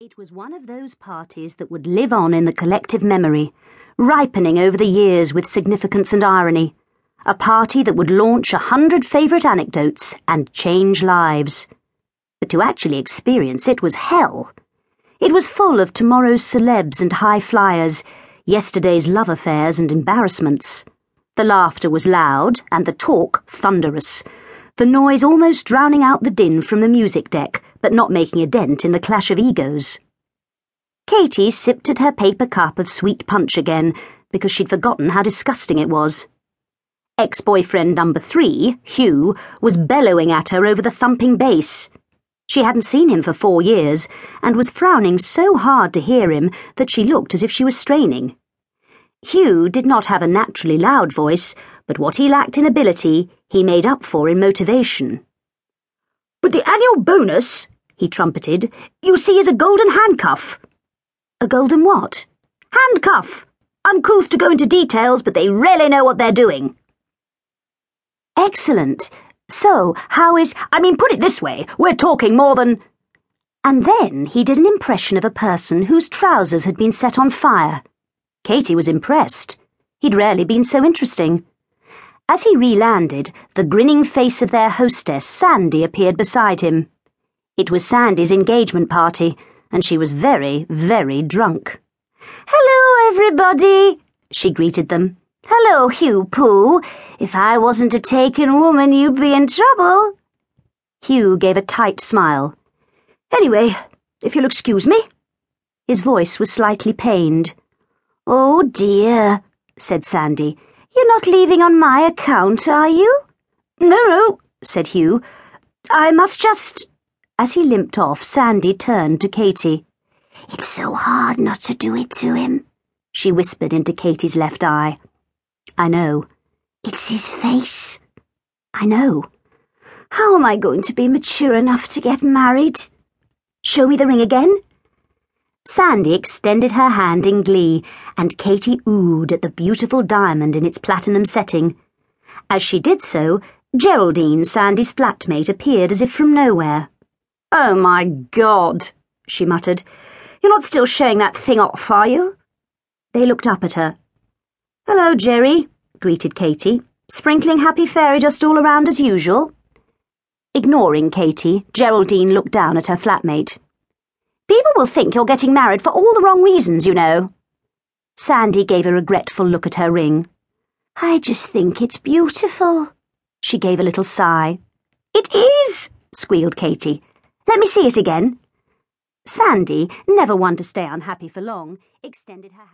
It was one of those parties that would live on in the collective memory, ripening over the years with significance and irony. A party that would launch a hundred favourite anecdotes and change lives. But to actually experience it was hell. It was full of tomorrow's celebs and high flyers, yesterday's love affairs and embarrassments. The laughter was loud and the talk thunderous the noise almost drowning out the din from the music deck, but not making a dent in the clash of egos. Katie sipped at her paper cup of sweet punch again, because she'd forgotten how disgusting it was. Ex boyfriend number three, Hugh, was bellowing at her over the thumping bass. She hadn't seen him for four years, and was frowning so hard to hear him that she looked as if she was straining. Hugh did not have a naturally loud voice, but what he lacked in ability, he made up for in motivation. But the annual bonus, he trumpeted, you see is a golden handcuff. A golden what? Handcuff. Uncouth to go into details, but they really know what they're doing. Excellent. So, how is. I mean, put it this way we're talking more than. And then he did an impression of a person whose trousers had been set on fire. Katie was impressed. He'd rarely been so interesting. As he re-landed, the grinning face of their hostess, Sandy, appeared beside him. It was Sandy's engagement party, and she was very, very drunk. Hello, everybody, she greeted them. Hello, Hugh Pooh. If I wasn't a taken woman, you'd be in trouble. Hugh gave a tight smile. Anyway, if you'll excuse me. His voice was slightly pained. Oh, dear, said Sandy. You're not leaving on my account, are you? No, no, said Hugh. I must just. As he limped off, Sandy turned to Katie. It's so hard not to do it to him, she whispered into Katie's left eye. I know. It's his face. I know. How am I going to be mature enough to get married? Show me the ring again. Sandy extended her hand in glee, and Katie oohed at the beautiful diamond in its platinum setting. As she did so, Geraldine, Sandy's flatmate, appeared as if from nowhere. Oh, my God, she muttered. You're not still showing that thing off, are you? They looked up at her. Hello, Jerry, greeted Katie. Sprinkling happy fairy dust all around as usual? Ignoring Katie, Geraldine looked down at her flatmate. People will think you're getting married for all the wrong reasons, you know. Sandy gave a regretful look at her ring. I just think it's beautiful. She gave a little sigh. It is, squealed Katie. Let me see it again. Sandy, never one to stay unhappy for long, extended her hand.